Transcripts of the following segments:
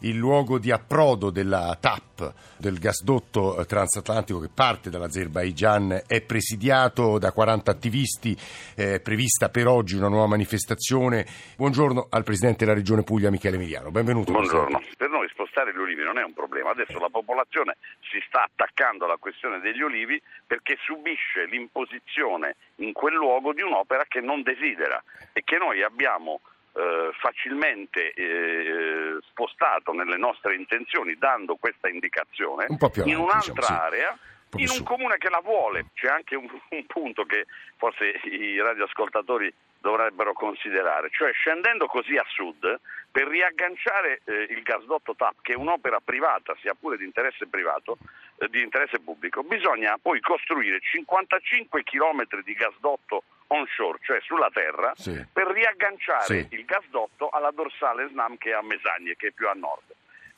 Il luogo di approdo della TAP, del gasdotto eh, transatlantico che parte dall'Azerbaigian, è presidiato da 40 attivisti, è prevista per oggi una nuova manifestazione. Buongiorno al Presidente della Regione Puglia, Michele Emiliano. Benvenuto. Buongiorno. Per noi spostare gli ulivi non è un problema, adesso la popolazione si sta attaccando alla questione degli ulivi perché subisce l'imposizione in quel luogo di un'opera che non desidera e che noi abbiamo eh, facilmente eh, spostato nelle nostre intenzioni dando questa indicazione Un più in avanti, un'altra diciamo, area in un comune che la vuole. C'è anche un, un punto che forse i radioascoltatori dovrebbero considerare, cioè scendendo così a sud per riagganciare eh, il gasdotto TAP, che è un'opera privata, sia pure di interesse privato, eh, di interesse pubblico, bisogna poi costruire 55 chilometri di gasdotto onshore, cioè sulla terra, Sì. per riagganciare Sì. il gasdotto alla dorsale SNAM che è a Mesagne, che è più a nord.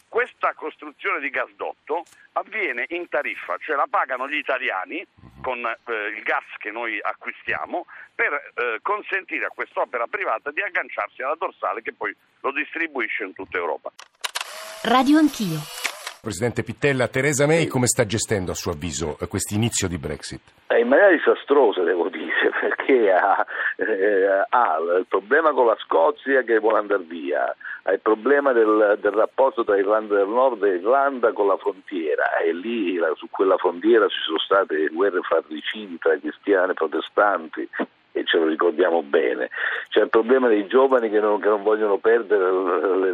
Questa costruzione di gasdotto avviene in tariffa, cioè la pagano gli italiani con eh, il gas che noi acquistiamo per eh, consentire a quest'opera privata di agganciarsi alla dorsale che poi lo distribuisce in tutta Europa. Radio Anch'io. Presidente Pittella, Teresa May come sta gestendo a suo avviso questo inizio di Brexit? Eh, in maniera disastrosa devo dire, perché ha, eh, ha il problema con la Scozia che vuole andare via, ha il problema del, del rapporto tra Irlanda del Nord e Irlanda con la frontiera e lì la- su quella frontiera ci sono state guerre fratricidi tra cristiani e protestanti e ce lo ricordiamo bene. C'è il problema dei giovani che non, che non vogliono perdere le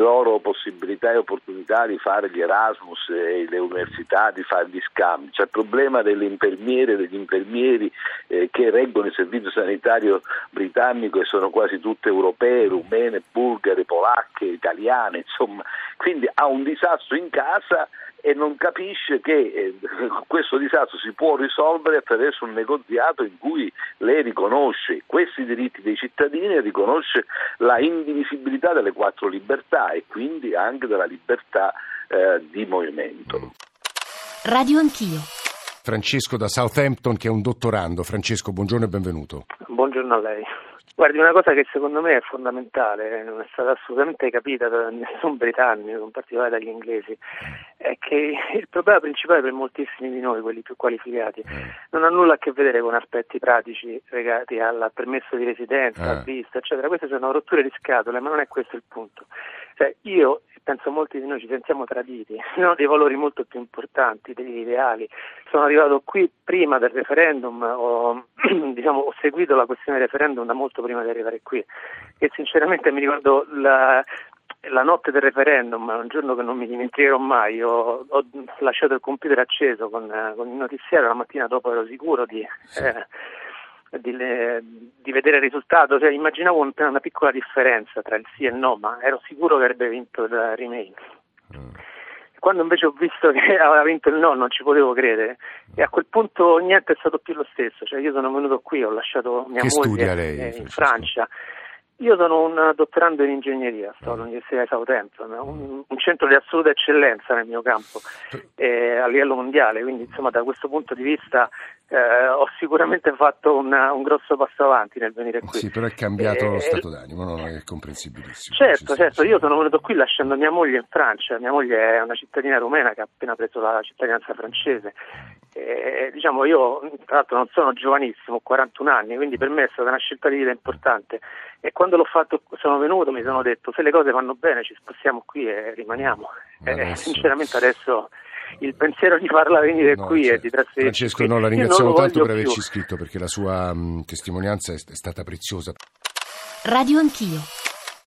loro possibilità e opportunità di fare gli Erasmus e le università, di fare gli scambi. C'è il problema delle infermiere e degli infermieri eh, che reggono il servizio sanitario britannico e sono quasi tutte europee, rumene, bulgare, polacche, italiane, insomma. Quindi ha un disastro in casa e non capisce che eh, questo disastro si può risolvere attraverso un negoziato in cui lei riconosce questi diritti dei cittadini e riconosce la indivisibilità delle quattro libertà e quindi anche della libertà eh, di movimento. Radio Anch'io. Francesco da Southampton che è un dottorando. Francesco, buongiorno e benvenuto. Buongiorno a lei. Guardi, una cosa che secondo me è fondamentale, non è stata assolutamente capita da nessun britannico, in particolare dagli inglesi, è che il problema principale per moltissimi di noi, quelli più qualificati, non ha nulla a che vedere con aspetti pratici legati al permesso di residenza, Ah. al visto, eccetera. Queste sono rotture di scatole, ma non è questo il punto. Cioè, io e penso molti di noi ci sentiamo traditi, abbiamo dei valori molto più importanti, degli ideali. Sono arrivato qui prima del referendum, ho, diciamo, ho seguito la questione del referendum da molto prima di arrivare qui. E sinceramente mi ricordo la, la notte del referendum, un giorno che non mi dimenticherò mai, ho, ho lasciato il computer acceso con, con il notiziario, la mattina dopo ero sicuro di... eh, di, le- di vedere il risultato, cioè, immaginavo un- una piccola differenza tra il sì e il no, ma ero sicuro che avrebbe vinto il Remain. Quando invece ho visto che aveva vinto il no, non ci potevo credere. E a quel punto niente è stato più lo stesso. Cioè, io sono venuto qui, ho lasciato mia Che moglie lei, eh, in Francesco? Francia. Io sono un dottorando in ingegneria, sto all'Università di Southampton, un, un centro di assoluta eccellenza nel mio campo eh, a livello mondiale, quindi insomma da questo punto di vista eh, ho sicuramente fatto una- un grosso passo avanti nel venire qui. Sì, però è cambiato lo Eh, stato d'animo, no, è comprensibilissimo. Certo, certo, io sono venuto qui lasciando mia moglie in Francia, mia moglie è una cittadina rumena che ha appena preso la cittadinanza francese. E, diciamo, io tra l'altro non sono giovanissimo, ho 41 anni, quindi per me è stata una scelta di vita importante e quando l'ho fatto, sono venuto, mi sono detto se le cose vanno bene ci spostiamo qui e rimaniamo. E, Adesso- sinceramente adesso il pensiero di farla venire No, qui certo. e di trasferirsi Francesco, no, la ringraziamo tanto per averci più. scritto perché la sua mh, testimonianza è, è stata preziosa. Radio Anch'io.